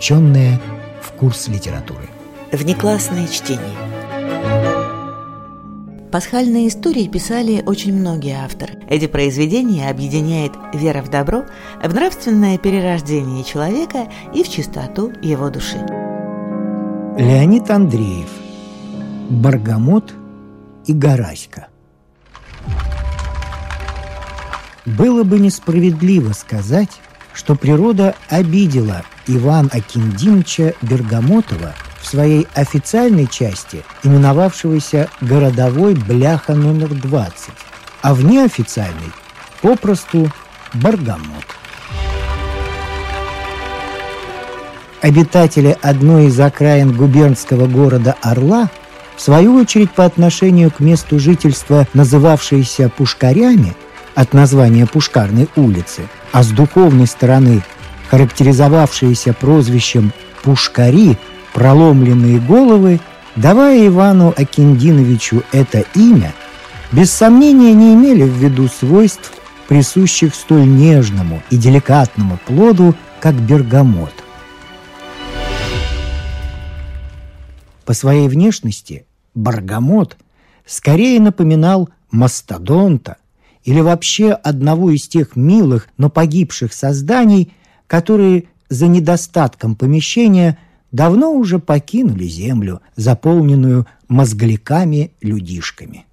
включенные в курс литературы. Внеклассное чтение. Пасхальные истории писали очень многие авторы. Эти произведения объединяет вера в добро, в нравственное перерождение человека и в чистоту его души. Леонид Андреев Баргамот и Гораська Было бы несправедливо сказать, что природа обидела Ивана Акиндиновича Бергамотова в своей официальной части, именовавшегося «Городовой бляха номер 20», а в неофициальной – попросту «Баргамот». Обитатели одной из окраин губернского города Орла, в свою очередь по отношению к месту жительства, называвшиеся Пушкарями, от названия Пушкарной улицы, а с духовной стороны характеризовавшиеся прозвищем «Пушкари», проломленные головы, давая Ивану Акиндиновичу это имя, без сомнения не имели в виду свойств, присущих столь нежному и деликатному плоду, как бергамот. По своей внешности бергамот скорее напоминал мастодонта или вообще одного из тех милых, но погибших созданий, которые за недостатком помещения – давно уже покинули землю, заполненную мозгляками-людишками.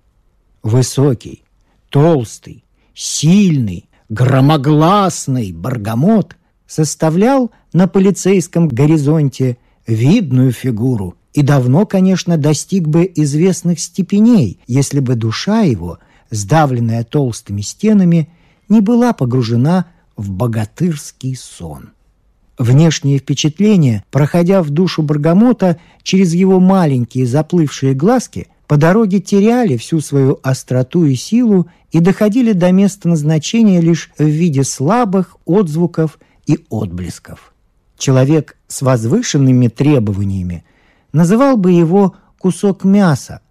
Высокий, толстый, сильный, громогласный Баргамот составлял на полицейском горизонте видную фигуру и давно, конечно, достиг бы известных степеней, если бы душа его, сдавленная толстыми стенами, не была погружена в богатырский сон. Внешние впечатления, проходя в душу Баргамота через его маленькие заплывшие глазки, по дороге теряли всю свою остроту и силу и доходили до места назначения лишь в виде слабых отзвуков и отблесков. Человек с возвышенными требованиями называл бы его кусок мяса,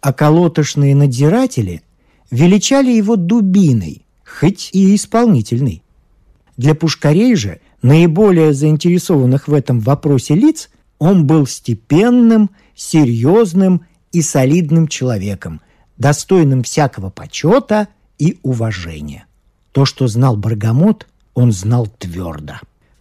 а колотошные надзиратели величали его дубиной, хоть и исполнительной. Для пушкарей же – наиболее заинтересованных в этом вопросе лиц, он был степенным, серьезным и солидным человеком, достойным всякого почета и уважения. То, что знал Баргамот, он знал твердо.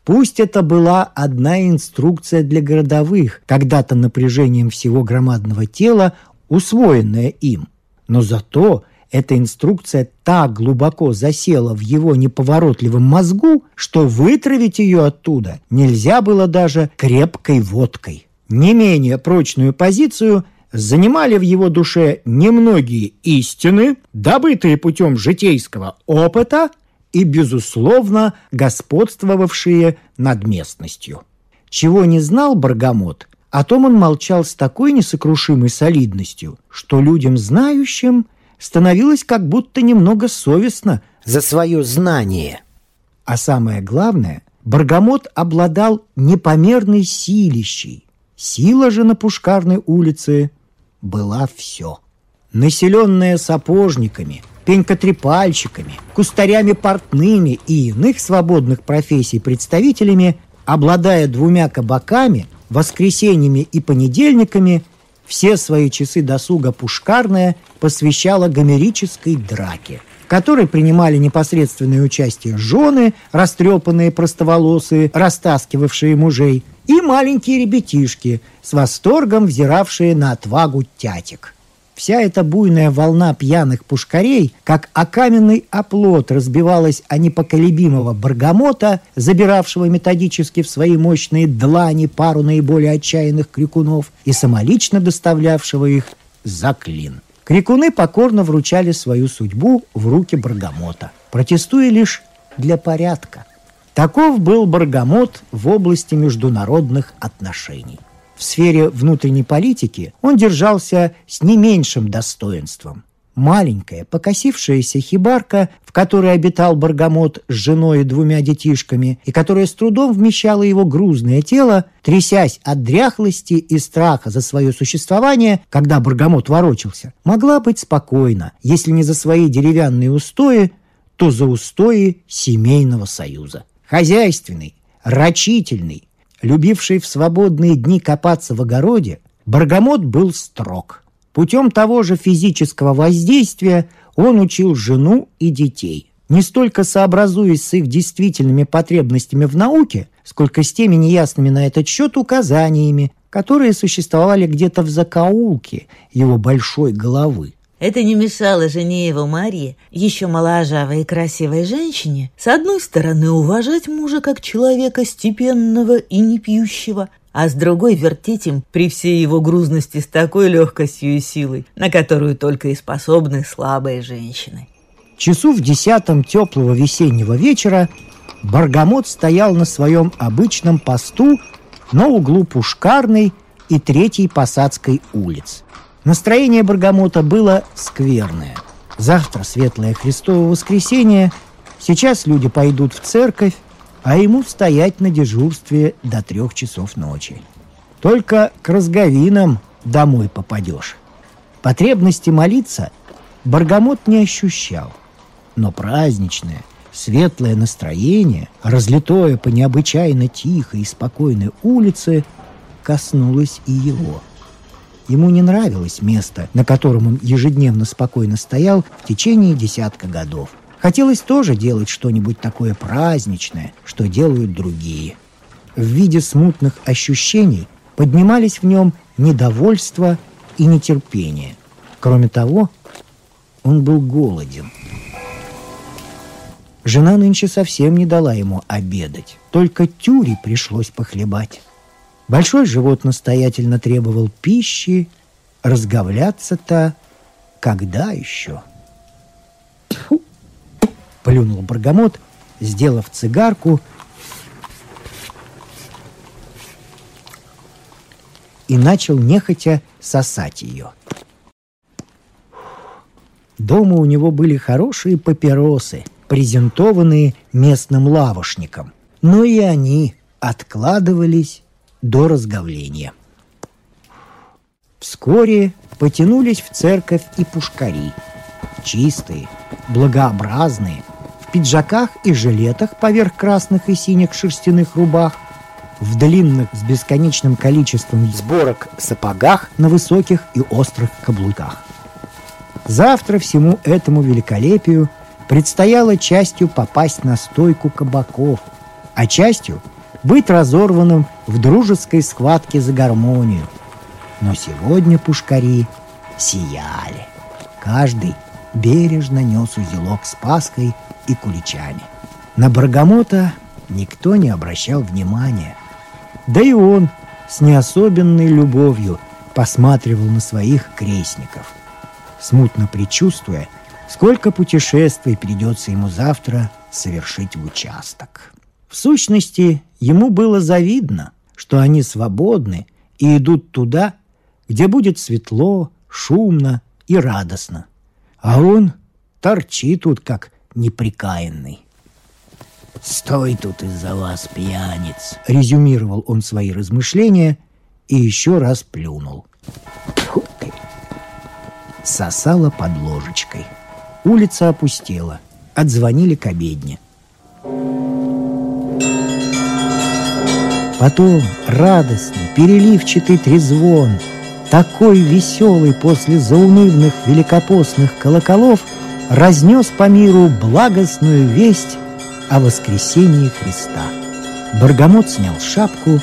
Пусть это была одна инструкция для городовых, когда-то напряжением всего громадного тела, усвоенная им, но зато эта инструкция так глубоко засела в его неповоротливом мозгу, что вытравить ее оттуда нельзя было даже крепкой водкой. Не менее прочную позицию занимали в его душе немногие истины, добытые путем житейского опыта и, безусловно, господствовавшие над местностью. Чего не знал Баргамот, о том он молчал с такой несокрушимой солидностью, что людям знающим – становилось как будто немного совестно за свое знание. А самое главное, Баргамот обладал непомерной силищей. Сила же на Пушкарной улице была все. Населенная сапожниками, пенькотрепальщиками, кустарями портными и иных свободных профессий представителями, обладая двумя кабаками, воскресеньями и понедельниками – все свои часы досуга Пушкарная посвящала гомерической драке, в которой принимали непосредственное участие жены, растрепанные простоволосые, растаскивавшие мужей, и маленькие ребятишки, с восторгом взиравшие на отвагу тятик – Вся эта буйная волна пьяных пушкарей, как о оплот, разбивалась о непоколебимого Баргамота, забиравшего методически в свои мощные длани пару наиболее отчаянных крикунов и самолично доставлявшего их за клин. Крикуны покорно вручали свою судьбу в руки Баргамота, протестуя лишь для порядка. Таков был Баргамот в области международных отношений в сфере внутренней политики он держался с не меньшим достоинством. Маленькая, покосившаяся хибарка, в которой обитал Баргамот с женой и двумя детишками, и которая с трудом вмещала его грузное тело, трясясь от дряхлости и страха за свое существование, когда Баргамот ворочался, могла быть спокойна, если не за свои деревянные устои, то за устои семейного союза. Хозяйственный, рачительный, любивший в свободные дни копаться в огороде, Баргамот был строг. Путем того же физического воздействия он учил жену и детей, не столько сообразуясь с их действительными потребностями в науке, сколько с теми неясными на этот счет указаниями, которые существовали где-то в закоулке его большой головы. Это не мешало жене его Марии, еще моложавой и красивой женщине, с одной стороны уважать мужа как человека степенного и не пьющего, а с другой вертеть им при всей его грузности с такой легкостью и силой, на которую только и способны слабые женщины. Часу в десятом теплого весеннего вечера Баргамот стоял на своем обычном посту на углу Пушкарной и Третьей Посадской улиц – Настроение Баргамота было скверное. Завтра светлое Христово воскресенье, сейчас люди пойдут в церковь, а ему стоять на дежурстве до трех часов ночи. Только к разговинам домой попадешь. Потребности молиться Баргамот не ощущал, но праздничное, светлое настроение, разлитое по необычайно тихой и спокойной улице, коснулось и его – Ему не нравилось место, на котором он ежедневно спокойно стоял в течение десятка годов. Хотелось тоже делать что-нибудь такое праздничное, что делают другие. В виде смутных ощущений поднимались в нем недовольство и нетерпение. Кроме того, он был голоден. Жена нынче совсем не дала ему обедать. Только тюри пришлось похлебать. Большой живот настоятельно требовал пищи, разговляться-то когда еще? Тьфу! Плюнул Баргамот, сделав цигарку и начал нехотя сосать ее. Дома у него были хорошие папиросы, презентованные местным лавошником. Но и они откладывались до разговления. Вскоре потянулись в церковь и пушкари. Чистые, благообразные, в пиджаках и жилетах поверх красных и синих шерстяных рубах, в длинных с бесконечным количеством сборок сапогах на высоких и острых каблуках. Завтра всему этому великолепию предстояло частью попасть на стойку кабаков, а частью быть разорванным в дружеской схватке за гармонию. Но сегодня пушкари сияли. Каждый бережно нес узелок с паской и куличами. На Баргамота никто не обращал внимания. Да и он с неособенной любовью посматривал на своих крестников, смутно предчувствуя, сколько путешествий придется ему завтра совершить в участок. В сущности, ему было завидно, что они свободны и идут туда, где будет светло, шумно и радостно. А он торчит тут, как неприкаянный. «Стой тут из-за вас, пьяниц!» — резюмировал он свои размышления и еще раз плюнул. Фу ты! Сосала под ложечкой. Улица опустела. Отзвонили к обедне. Потом радостный, переливчатый трезвон, такой веселый после заунывных великопостных колоколов, разнес по миру благостную весть о воскресении Христа. Баргамот снял шапку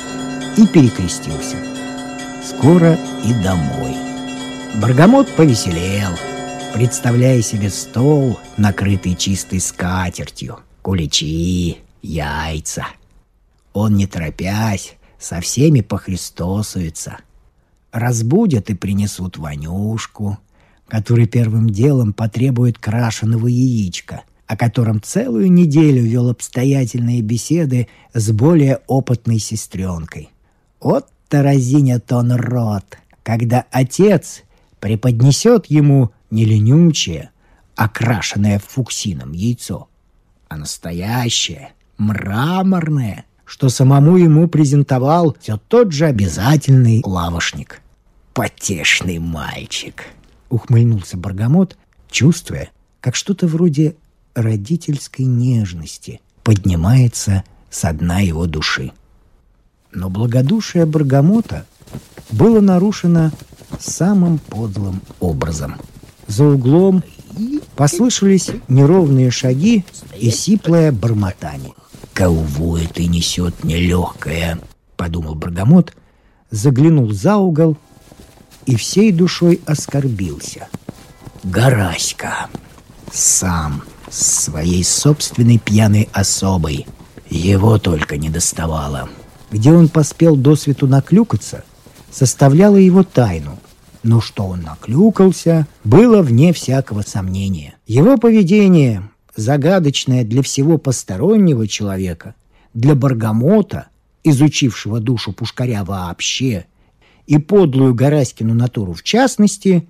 и перекрестился. Скоро и домой. Баргамот повеселел, представляя себе стол, накрытый чистой скатертью, куличи, яйца — он, не торопясь, со всеми похристосуется. Разбудят и принесут Ванюшку, который первым делом потребует крашеного яичка, о котором целую неделю вел обстоятельные беседы с более опытной сестренкой. Вот-то разинет он рот, когда отец преподнесет ему не ленючее, окрашенное фуксином яйцо, а настоящее, мраморное, что самому ему презентовал все тот же обязательный лавошник. «Потешный мальчик!» — ухмыльнулся Баргамот, чувствуя, как что-то вроде родительской нежности поднимается со дна его души. Но благодушие Баргамота было нарушено самым подлым образом. За углом послышались неровные шаги и сиплое бормотание. «Кого это несет нелегкое?» — подумал Баргамот, заглянул за угол и всей душой оскорбился. «Гараська! Сам, с своей собственной пьяной особой. Его только не доставало. Где он поспел до свету наклюкаться, составляло его тайну. Но что он наклюкался, было вне всякого сомнения. Его поведение, загадочное для всего постороннего человека, для Баргамота, изучившего душу Пушкаря вообще, и подлую Гораськину натуру в частности,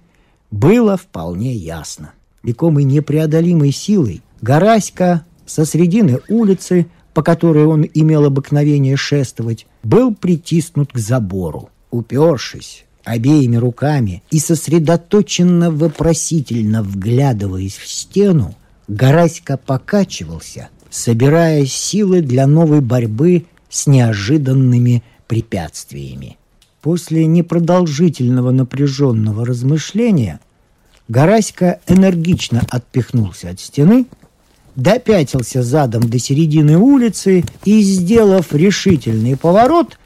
было вполне ясно. Векомой непреодолимой силой Гораська со средины улицы, по которой он имел обыкновение шествовать, был притиснут к забору. Упершись обеими руками и сосредоточенно-вопросительно вглядываясь в стену, Гораська покачивался, собирая силы для новой борьбы с неожиданными препятствиями. После непродолжительного напряженного размышления Гораська энергично отпихнулся от стены, допятился задом до середины улицы и, сделав решительный поворот,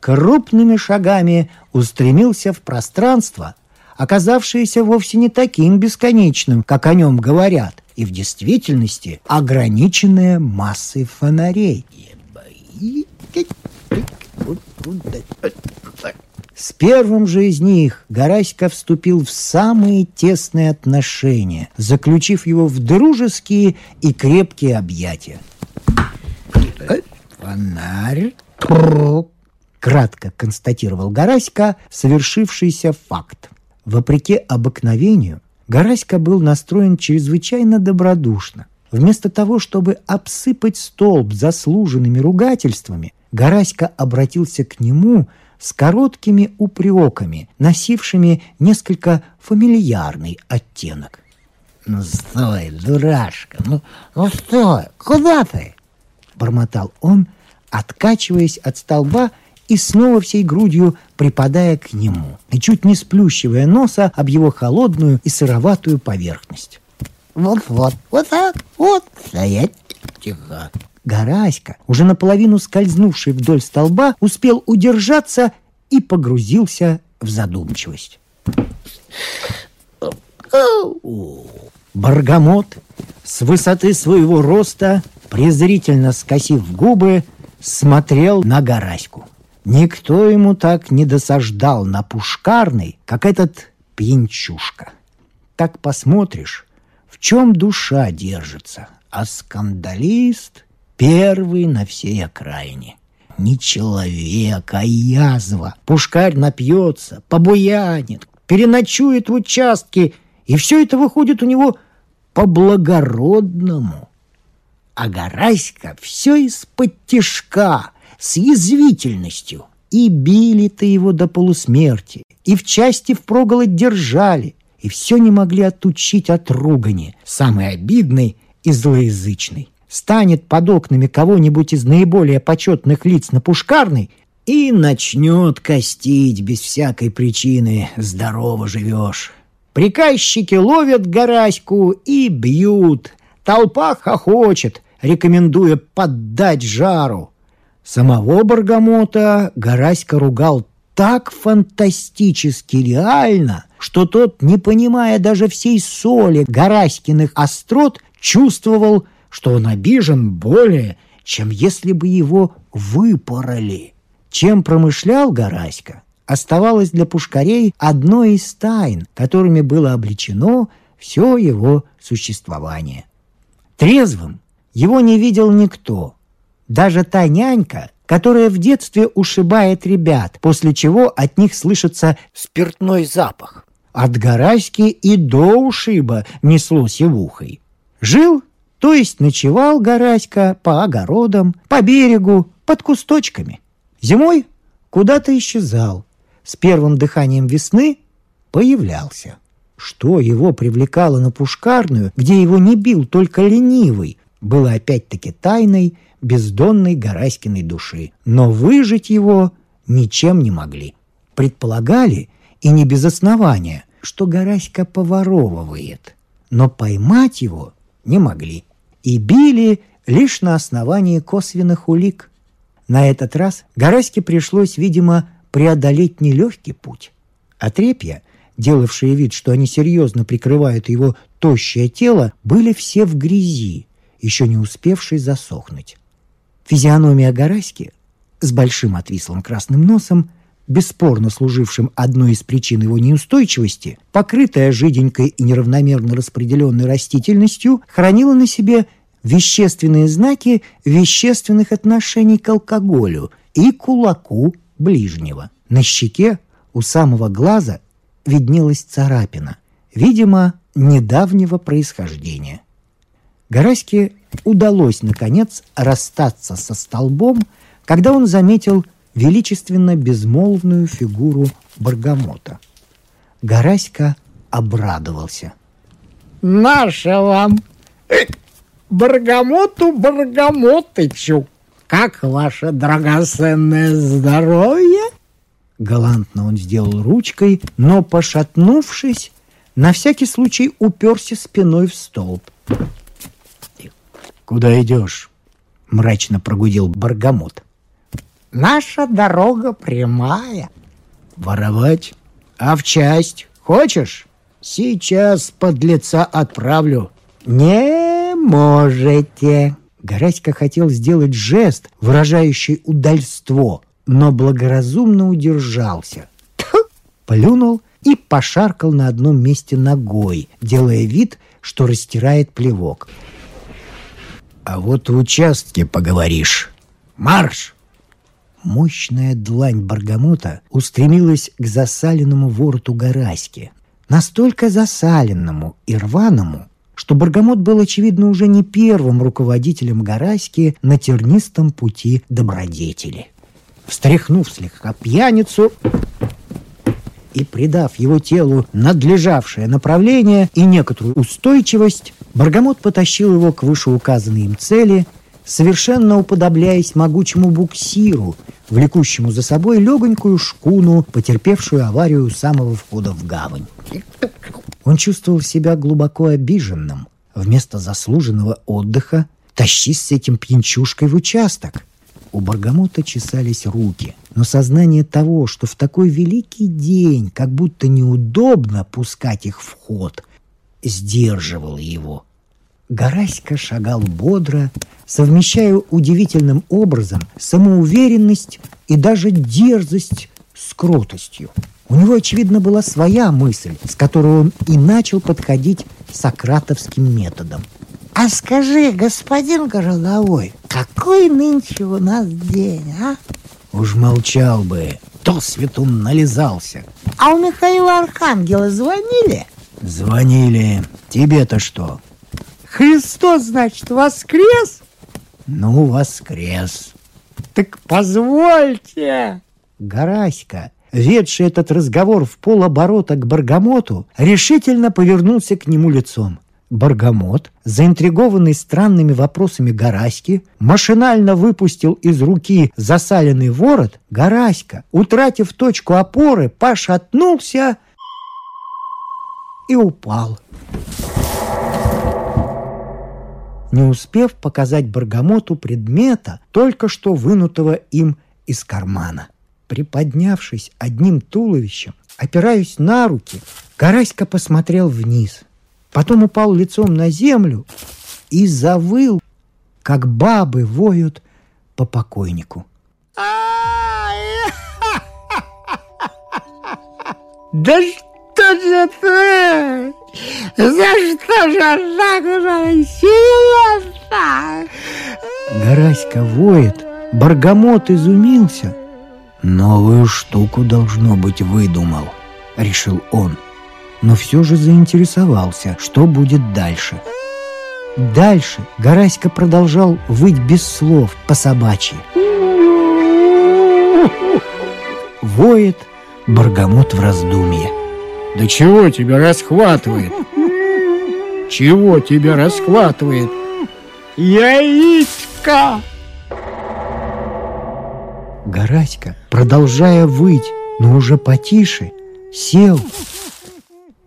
крупными шагами устремился в пространство, оказавшееся вовсе не таким бесконечным, как о нем говорят, и в действительности ограниченное массой фонарей. С первым же из них Гараська вступил в самые тесные отношения, заключив его в дружеские и крепкие объятия. Фонарь, кратко констатировал Гараська совершившийся факт. Вопреки обыкновению, Гараська был настроен чрезвычайно добродушно. Вместо того, чтобы обсыпать столб заслуженными ругательствами, Гараська обратился к нему с короткими упреками, носившими несколько фамильярный оттенок. «Ну стой, дурашка, ну, ну стой, куда ты?» Бормотал он, откачиваясь от столба и снова всей грудью припадая к нему, и чуть не сплющивая носа об его холодную и сыроватую поверхность. «Вот-вот, вот так, вот, стоять, тихо, Гараська, уже наполовину скользнувший вдоль столба, успел удержаться и погрузился в задумчивость. Баргамот с высоты своего роста, презрительно скосив губы, смотрел на Гараську. Никто ему так не досаждал на пушкарный, как этот пьянчушка. Так посмотришь, в чем душа держится, а скандалист Первый на всей окраине. Не человек, а язва. Пушкарь напьется, побуянит, переночует в участке, и все это выходит у него по-благородному. А Гараська все из-под тишка, с язвительностью. И били-то его до полусмерти, и в части впроголодь держали, и все не могли отучить от ругани, самой обидной и злоязычной станет под окнами кого-нибудь из наиболее почетных лиц на Пушкарной и начнет костить без всякой причины «здорово живешь». Приказчики ловят Гараську и бьют. Толпа хохочет, рекомендуя поддать жару. Самого Баргамота Гараська ругал так фантастически реально, что тот, не понимая даже всей соли Гараськиных острот, чувствовал, что он обижен более, чем если бы его выпороли. Чем промышлял Гараська, оставалось для пушкарей одной из тайн, которыми было обличено все его существование. Трезвым его не видел никто, даже та нянька, которая в детстве ушибает ребят, после чего от них слышится спиртной запах. От Гараськи и до ушиба несло севухой. Жил то есть ночевал Гараська по огородам, по берегу, под кусточками. Зимой куда-то исчезал. С первым дыханием весны появлялся. Что его привлекало на Пушкарную, где его не бил только ленивый, было опять-таки тайной, бездонной Гораськиной души, но выжить его ничем не могли. Предполагали, и не без основания, что Гораська поворовывает, но поймать его не могли и били лишь на основании косвенных улик. На этот раз Гораське пришлось, видимо, преодолеть нелегкий путь. Отрепья, делавшие вид, что они серьезно прикрывают его тощее тело, были все в грязи, еще не успевшей засохнуть. Физиономия Гораськи с большим отвислым красным носом, бесспорно служившим одной из причин его неустойчивости, покрытая жиденькой и неравномерно распределенной растительностью, хранила на себе вещественные знаки вещественных отношений к алкоголю и кулаку ближнего. На щеке у самого глаза виднелась царапина, видимо, недавнего происхождения. Гораське удалось, наконец, расстаться со столбом, когда он заметил величественно безмолвную фигуру Баргамота. Гораська обрадовался. «Наша вам! Баргамоту Баргамотычу! Как ваше драгоценное здоровье?» Галантно он сделал ручкой, но, пошатнувшись, на всякий случай уперся спиной в столб. «Куда идешь?» — мрачно прогудел Баргамот. «Наша дорога прямая». «Воровать? А в часть? Хочешь? Сейчас подлеца отправлю». «Не можете». Гораська хотел сделать жест, выражающий удальство, но благоразумно удержался. Плюнул и пошаркал на одном месте ногой, делая вид, что растирает плевок. «А вот в участке поговоришь. Марш!» Мощная длань Баргамота устремилась к засаленному вороту Гораськи. Настолько засаленному и рваному, что Баргамот был, очевидно, уже не первым руководителем Гораськи на тернистом пути добродетели. Встряхнув слегка пьяницу, и придав его телу надлежавшее направление и некоторую устойчивость, Баргамот потащил его к вышеуказанной им цели, совершенно уподобляясь могучему буксиру, влекущему за собой легонькую шкуну, потерпевшую аварию самого входа в гавань. Он чувствовал себя глубоко обиженным. Вместо заслуженного отдыха тащись с этим пьянчушкой в участок – у Баргамота чесались руки, но сознание того, что в такой великий день как будто неудобно пускать их в ход, сдерживало его. Гораська шагал бодро, совмещая удивительным образом самоуверенность и даже дерзость с кротостью. У него, очевидно, была своя мысль, с которой он и начал подходить сократовским методом – а скажи, господин городовой, какой нынче у нас день, а? Уж молчал бы, то светун нализался. А у Михаила Архангела звонили? Звонили. Тебе-то что? Христос, значит, воскрес? Ну, воскрес. Так позвольте. Гараська, ведший этот разговор в полоборота к Баргамоту, решительно повернулся к нему лицом. Баргамот, заинтригованный странными вопросами Гараськи, машинально выпустил из руки засаленный ворот. Гараська, утратив точку опоры, пошатнулся и упал. Не успев показать Баргамоту предмета, только что вынутого им из кармана. Приподнявшись одним туловищем, опираясь на руки, Гараська посмотрел вниз – Потом упал лицом на землю и завыл, как бабы воют по покойнику. Да что же ты? За что же так разразилась? Гораська воет, Баргамот изумился. Новую штуку, должно быть, выдумал, решил он но все же заинтересовался, что будет дальше. Дальше Гораська продолжал выть без слов по собачьи. Воет Баргамот в раздумье. «Да чего тебя расхватывает? Чего тебя расхватывает?» «Яичко!» Гораська, продолжая выть, но уже потише, сел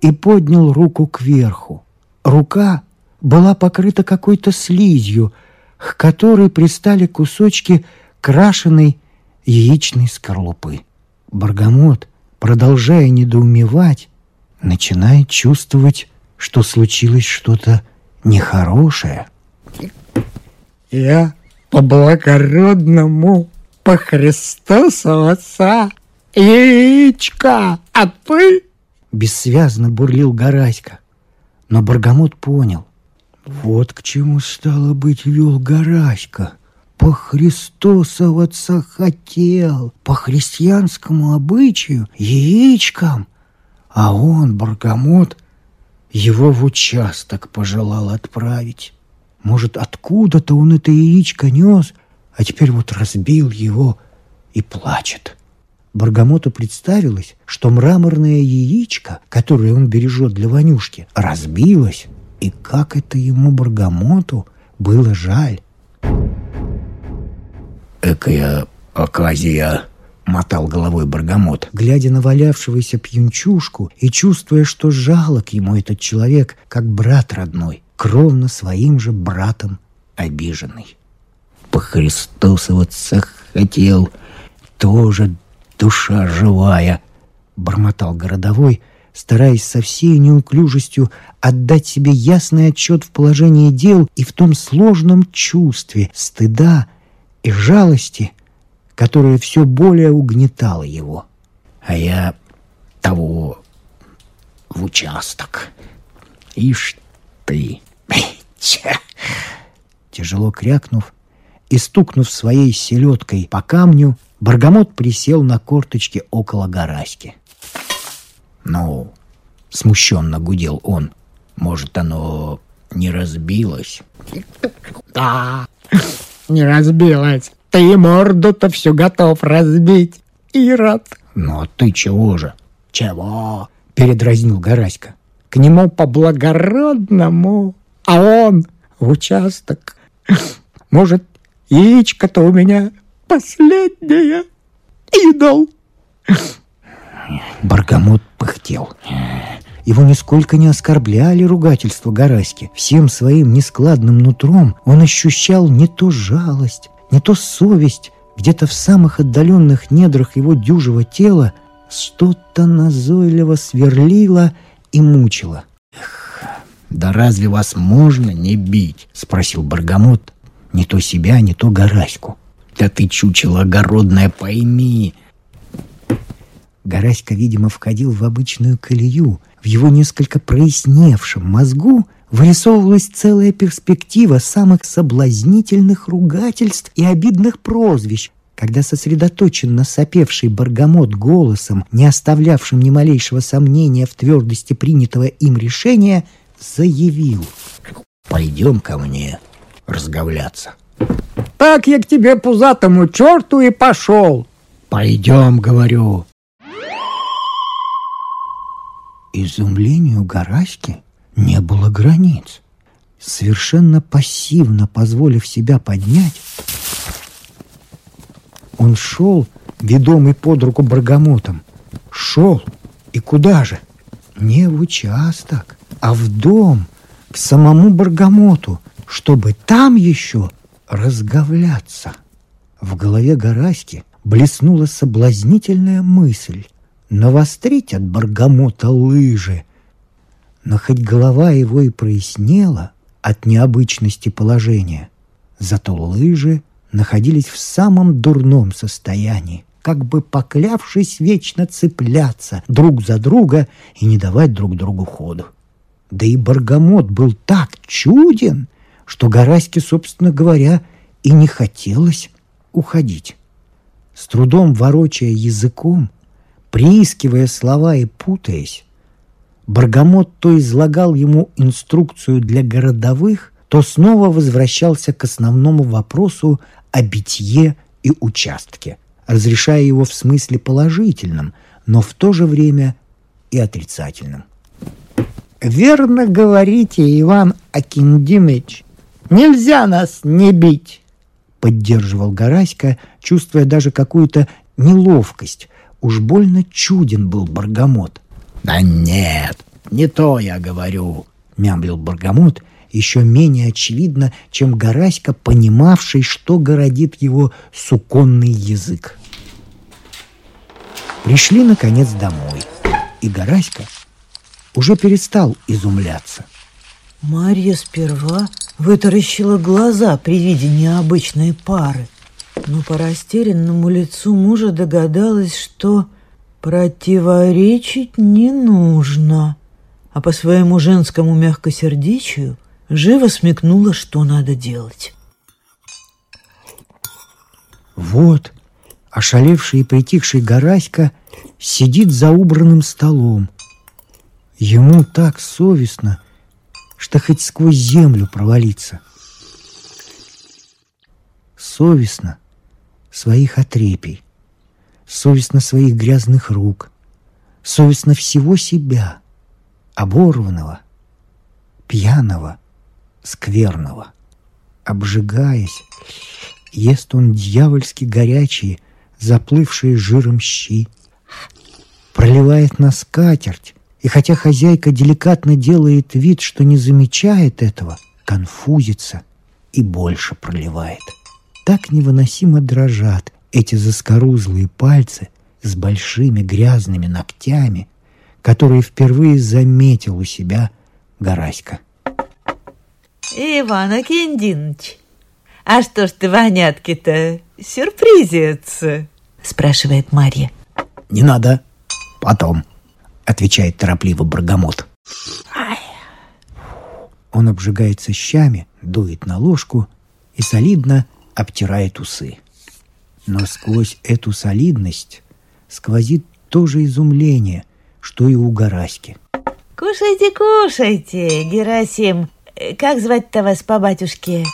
и поднял руку кверху. Рука была покрыта какой-то слизью, к которой пристали кусочки крашеной яичной скорлупы. Баргамот, продолжая недоумевать, начинает чувствовать, что случилось что-то нехорошее. Я по-благородному, по Христосу Отца, яичко, а ты? Бессвязно бурлил Гораська. Но Баргамот понял. Вот к чему стало быть вел Гораська. По Христосу Отца хотел, по христианскому обычаю, яичкам. А он, Баргамот, его в участок пожелал отправить. Может, откуда-то он это яичко нес, а теперь вот разбил его и плачет. Баргамоту представилось, что мраморное яичко, которое он бережет для Ванюшки, разбилось, и как это ему, Баргамоту, было жаль. «Экая оказия!» — мотал головой Баргамот, глядя на валявшегося пьянчушку и чувствуя, что жалок ему этот человек, как брат родной кровно своим же братом обиженный. По Христосоваться хотел, тоже душа живая, бормотал городовой, стараясь со всей неуклюжестью отдать себе ясный отчет в положении дел и в том сложном чувстве стыда и жалости, которое все более угнетало его. А я того в участок. Ишь ты, Тяжело крякнув и стукнув своей селедкой по камню, Баргамот присел на корточки около Гараськи. «Ну, — смущенно гудел он, — может, оно не разбилось?» «Да, не разбилось. Ты морду-то все готов разбить, Ирод!» «Ну, а ты чего же?» «Чего?» — передразнил Гараська. «К нему по-благородному а он в участок. Может, яичко-то у меня последнее. Идол. Баргамот пыхтел. Его нисколько не оскорбляли ругательства Гараськи. Всем своим нескладным нутром он ощущал не то жалость, не то совесть. Где-то в самых отдаленных недрах его дюжего тела что-то назойливо сверлило и мучило. «Да разве вас можно не бить?» — спросил Баргамот. Не то себя, не то Гараську. «Да ты, чучело огородное, пойми!» Гараська, видимо, входил в обычную колею. В его несколько проясневшем мозгу вырисовывалась целая перспектива самых соблазнительных ругательств и обидных прозвищ, когда сосредоточенно сопевший Баргамот голосом, не оставлявшим ни малейшего сомнения в твердости принятого им решения, заявил «Пойдем ко мне разговляться». «Так я к тебе, пузатому черту, и пошел!» «Пойдем, — говорю». Изумлению Гараськи не было границ. Совершенно пассивно позволив себя поднять, он шел, ведомый под руку Баргамотом. Шел. И куда же? Не в участок, а в дом, к самому Баргамоту, чтобы там еще разговляться. В голове Гараськи блеснула соблазнительная мысль навострить от Баргамота лыжи. Но хоть голова его и прояснела от необычности положения, зато лыжи находились в самом дурном состоянии, как бы поклявшись вечно цепляться друг за друга и не давать друг другу ходу. Да и Баргамот был так чуден, что Гараське, собственно говоря, и не хотелось уходить. С трудом ворочая языком, приискивая слова и путаясь, Баргамот то излагал ему инструкцию для городовых, то снова возвращался к основному вопросу о битье и участке, разрешая его в смысле положительном, но в то же время и отрицательном. «Верно говорите, Иван Акиндимыч, нельзя нас не бить!» поддерживал Гараська, чувствуя даже какую-то неловкость. Уж больно чуден был Баргамот. «Да нет, не то я говорю», — мямлил Баргамот, еще менее очевидно, чем Гараська, понимавший, что городит его суконный язык. Пришли, наконец, домой, и Гараська уже перестал изумляться. Марья сперва вытаращила глаза при виде необычной пары, но по растерянному лицу мужа догадалась, что противоречить не нужно, а по своему женскому мягкосердечию живо смекнула, что надо делать. Вот, ошалевший и притихший Гараська сидит за убранным столом. Ему так совестно, что хоть сквозь землю провалиться. Совестно своих отрепий, совестно своих грязных рук, совестно всего себя, оборванного, пьяного, скверного. Обжигаясь, ест он дьявольски горячие, заплывшие жиром щи, проливает на скатерть, и хотя хозяйка деликатно делает вид, что не замечает этого, конфузится и больше проливает. Так невыносимо дрожат эти заскорузлые пальцы с большими грязными ногтями, которые впервые заметил у себя Гараська. Иван Акиндинович, а что ж ты вонятки-то сюрпризец? Спрашивает Марья. Не надо, потом, отвечает торопливо Баргамот. Он обжигается щами, дует на ложку и солидно обтирает усы. Но сквозь эту солидность сквозит то же изумление, что и у Гараськи. Кушайте, кушайте, Герасим. Как звать-то вас по батюшке?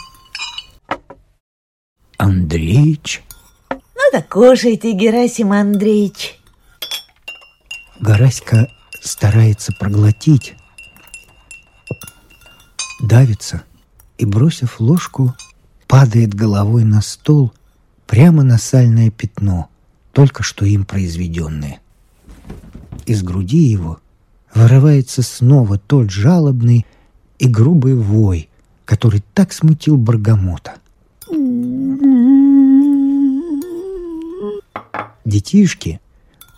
Андреич? Ну так кушайте, Герасим Андреевич. Гараська старается проглотить, давится и, бросив ложку, падает головой на стол прямо на сальное пятно, только что им произведенное. Из груди его вырывается снова тот жалобный и грубый вой, который так смутил Баргамота. Детишки,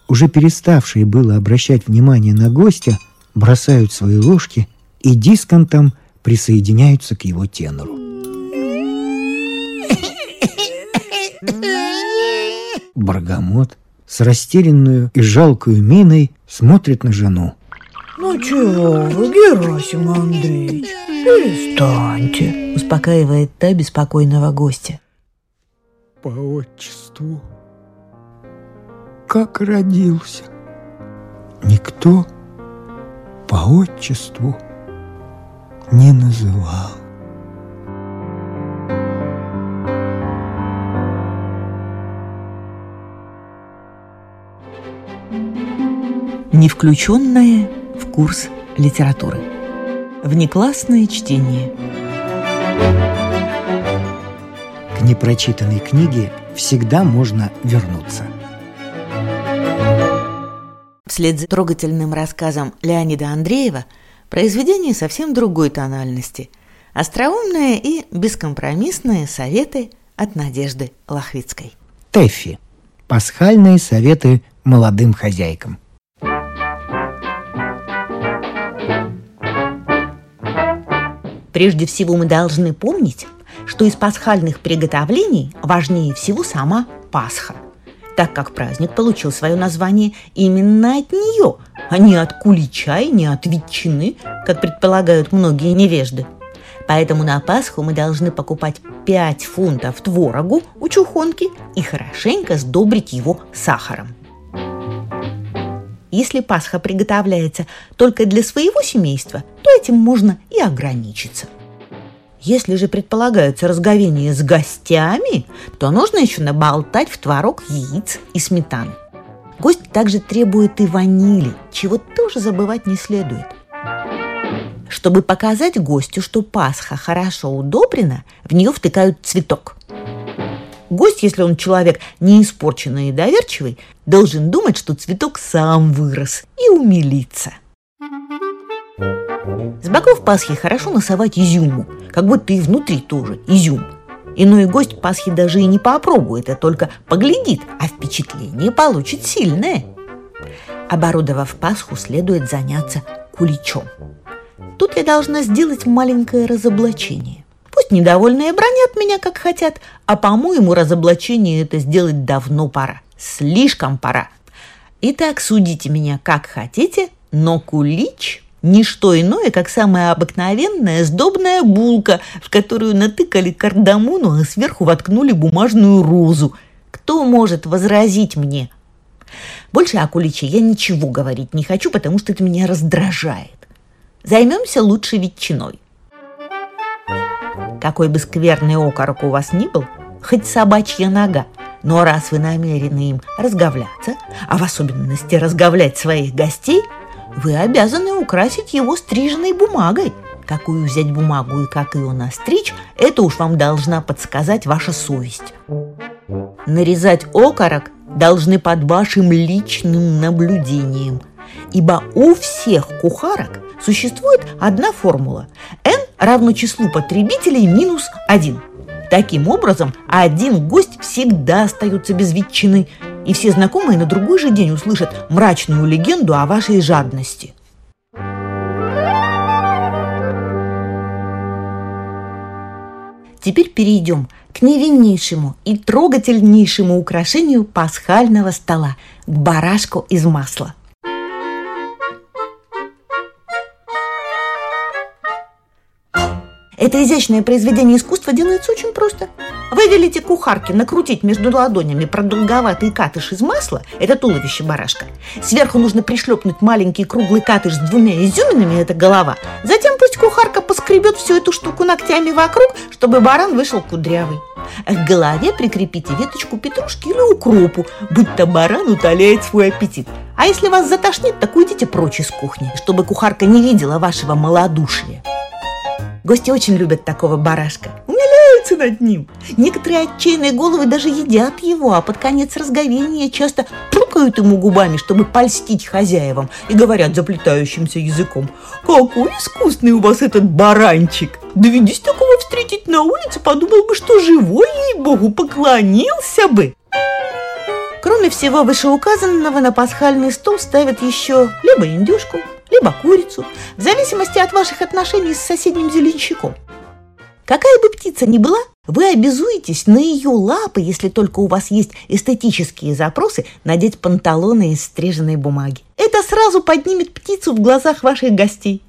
уже переставшие было обращать внимание на гостя, бросают свои ложки и дисконтом присоединяются к его тенору. Баргамот с растерянную и жалкую миной смотрит на жену. Ну чего вы, Герасим Андреевич, перестаньте, успокаивает та беспокойного гостя. По отчеству, как родился, никто по отчеству не называл. Не включенное в курс литературы. Внеклассное чтение. К непрочитанной книге всегда можно вернуться. Вслед за трогательным рассказом Леонида Андреева произведение совсем другой тональности. Остроумные и бескомпромиссные советы от Надежды Лохвицкой. Тэффи. Пасхальные советы молодым хозяйкам. Прежде всего мы должны помнить, что из пасхальных приготовлений важнее всего сама Пасха, так как праздник получил свое название именно от нее, а не от кулича и не от ветчины, как предполагают многие невежды. Поэтому на Пасху мы должны покупать 5 фунтов творогу у чухонки и хорошенько сдобрить его сахаром. Если Пасха приготовляется только для своего семейства, то этим можно и ограничиться. Если же предполагаются разговения с гостями, то нужно еще наболтать в творог яиц и сметаны. Гость также требует и ванили, чего тоже забывать не следует. Чтобы показать гостю, что Пасха хорошо удобрена, в нее втыкают цветок. Гость, если он человек не испорченный и доверчивый, должен думать, что цветок сам вырос и умилиться. С боков Пасхи хорошо носовать изюму, как будто и внутри тоже изюм. Иной гость Пасхи даже и не попробует, а только поглядит, а впечатление получит сильное. Оборудовав Пасху, следует заняться куличом. Тут я должна сделать маленькое разоблачение. Пусть недовольные бронят меня, как хотят, а, по-моему, разоблачение это сделать давно пора. Слишком пора. Итак, судите меня как хотите, но кулич не что иное, как самая обыкновенная сдобная булка, в которую натыкали кардамону, а сверху воткнули бумажную розу. Кто может возразить мне? Больше о куличе я ничего говорить не хочу, потому что это меня раздражает. Займемся лучше ветчиной. Какой бы скверный окорок у вас ни был, хоть собачья нога, но раз вы намерены им разговляться, а в особенности разговлять своих гостей – вы обязаны украсить его стриженной бумагой. Какую взять бумагу и как ее настричь, это уж вам должна подсказать ваша совесть. Нарезать окорок должны под вашим личным наблюдением, ибо у всех кухарок существует одна формула. n равно числу потребителей минус 1. Таким образом, один гость всегда остается без ветчины – и все знакомые на другой же день услышат мрачную легенду о вашей жадности. Теперь перейдем к невиннейшему и трогательнейшему украшению пасхального стола – к барашку из масла – Это изящное произведение искусства делается очень просто. Вы велите кухарке накрутить между ладонями продолговатый катыш из масла, это туловище барашка. Сверху нужно пришлепнуть маленький круглый катыш с двумя изюминами, это голова. Затем пусть кухарка поскребет всю эту штуку ногтями вокруг, чтобы баран вышел кудрявый. К голове прикрепите веточку петрушки или укропу, будто баран утоляет свой аппетит. А если вас затошнит, так уйдите прочь из кухни, чтобы кухарка не видела вашего малодушия. Гости очень любят такого барашка. Умиляются над ним. Некоторые отчаянные головы даже едят его, а под конец разговения часто пукают ему губами, чтобы польстить хозяевам, и говорят заплетающимся языком. «Какой искусный у вас этот баранчик! Доведись такого встретить на улице, подумал бы, что живой, ей-богу, поклонился бы!» Кроме всего вышеуказанного, на пасхальный стол ставят еще либо индюшку, либо курицу, в зависимости от ваших отношений с соседним зеленщиком. Какая бы птица ни была, вы обязуетесь на ее лапы, если только у вас есть эстетические запросы, надеть панталоны из стриженной бумаги. Это сразу поднимет птицу в глазах ваших гостей.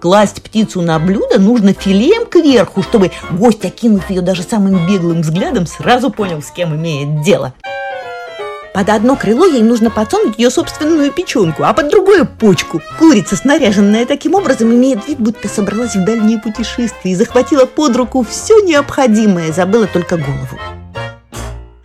Класть птицу на блюдо нужно филеем кверху, чтобы гость, окинув ее даже самым беглым взглядом, сразу понял, с кем имеет дело. Под одно крыло ей нужно подсунуть ее собственную печенку, а под другое – почку. Курица, снаряженная таким образом, имеет вид, будто собралась в дальние путешествия и захватила под руку все необходимое, забыла только голову.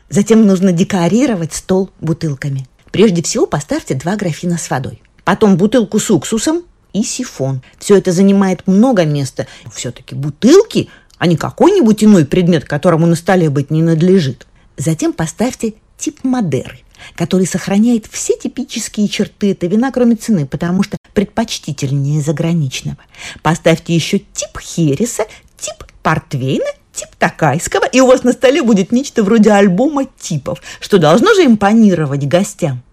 Затем нужно декорировать стол бутылками. Прежде всего поставьте два графина с водой. Потом бутылку с уксусом и сифон. Все это занимает много места. Все-таки бутылки, а не какой-нибудь иной предмет, которому на столе быть не надлежит. Затем поставьте тип Мадеры, который сохраняет все типические черты этого вина, кроме цены, потому что предпочтительнее заграничного. Поставьте еще тип Хереса, тип Портвейна, тип Такайского, и у вас на столе будет нечто вроде альбома типов, что должно же импонировать гостям.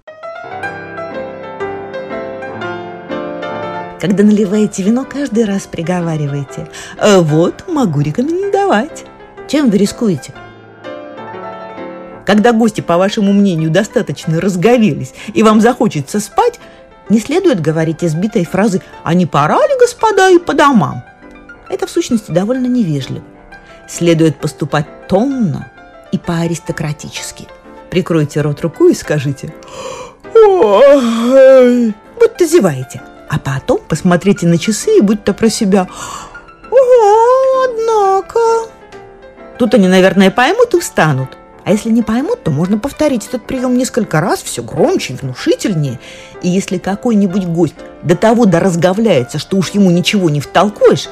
Когда наливаете вино, каждый раз приговариваете. «Э, вот, могу рекомендовать. Чем вы рискуете? Когда гости, по вашему мнению, достаточно разговелись, и вам захочется спать, не следует говорить избитой фразы «А не пора ли, господа, и по домам?» Это, в сущности, довольно невежливо. Следует поступать томно и по-аристократически. Прикройте рот рукой и скажите «Ой!» будто зеваете. А потом посмотрите на часы и будьте про себя «О, однако...» Тут они, наверное, поймут и встанут. А если не поймут, то можно повторить этот прием несколько раз, все громче и внушительнее. И если какой-нибудь гость до того доразговляется, что уж ему ничего не втолкуешь,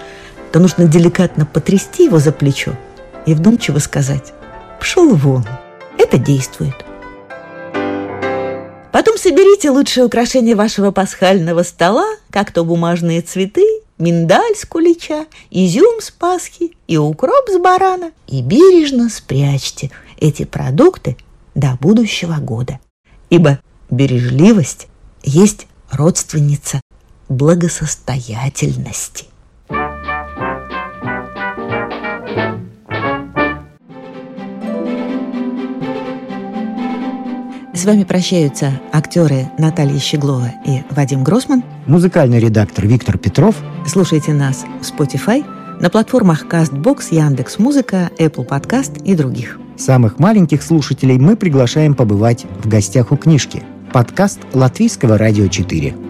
то нужно деликатно потрясти его за плечо и вдумчиво сказать Пшел вон. Это действует. Потом соберите лучшие украшения вашего пасхального стола, как то бумажные цветы, миндаль с кулича, изюм с пасхи и укроп с барана, и бережно спрячьте эти продукты до будущего года. Ибо бережливость есть родственница благосостоятельности. С вами прощаются актеры Наталья Щеглова и Вадим Гросман. Музыкальный редактор Виктор Петров. Слушайте нас в Spotify, на платформах CastBox, Яндекс.Музыка, Apple Podcast и других. Самых маленьких слушателей мы приглашаем побывать в гостях у книжки. Подкаст Латвийского радио 4.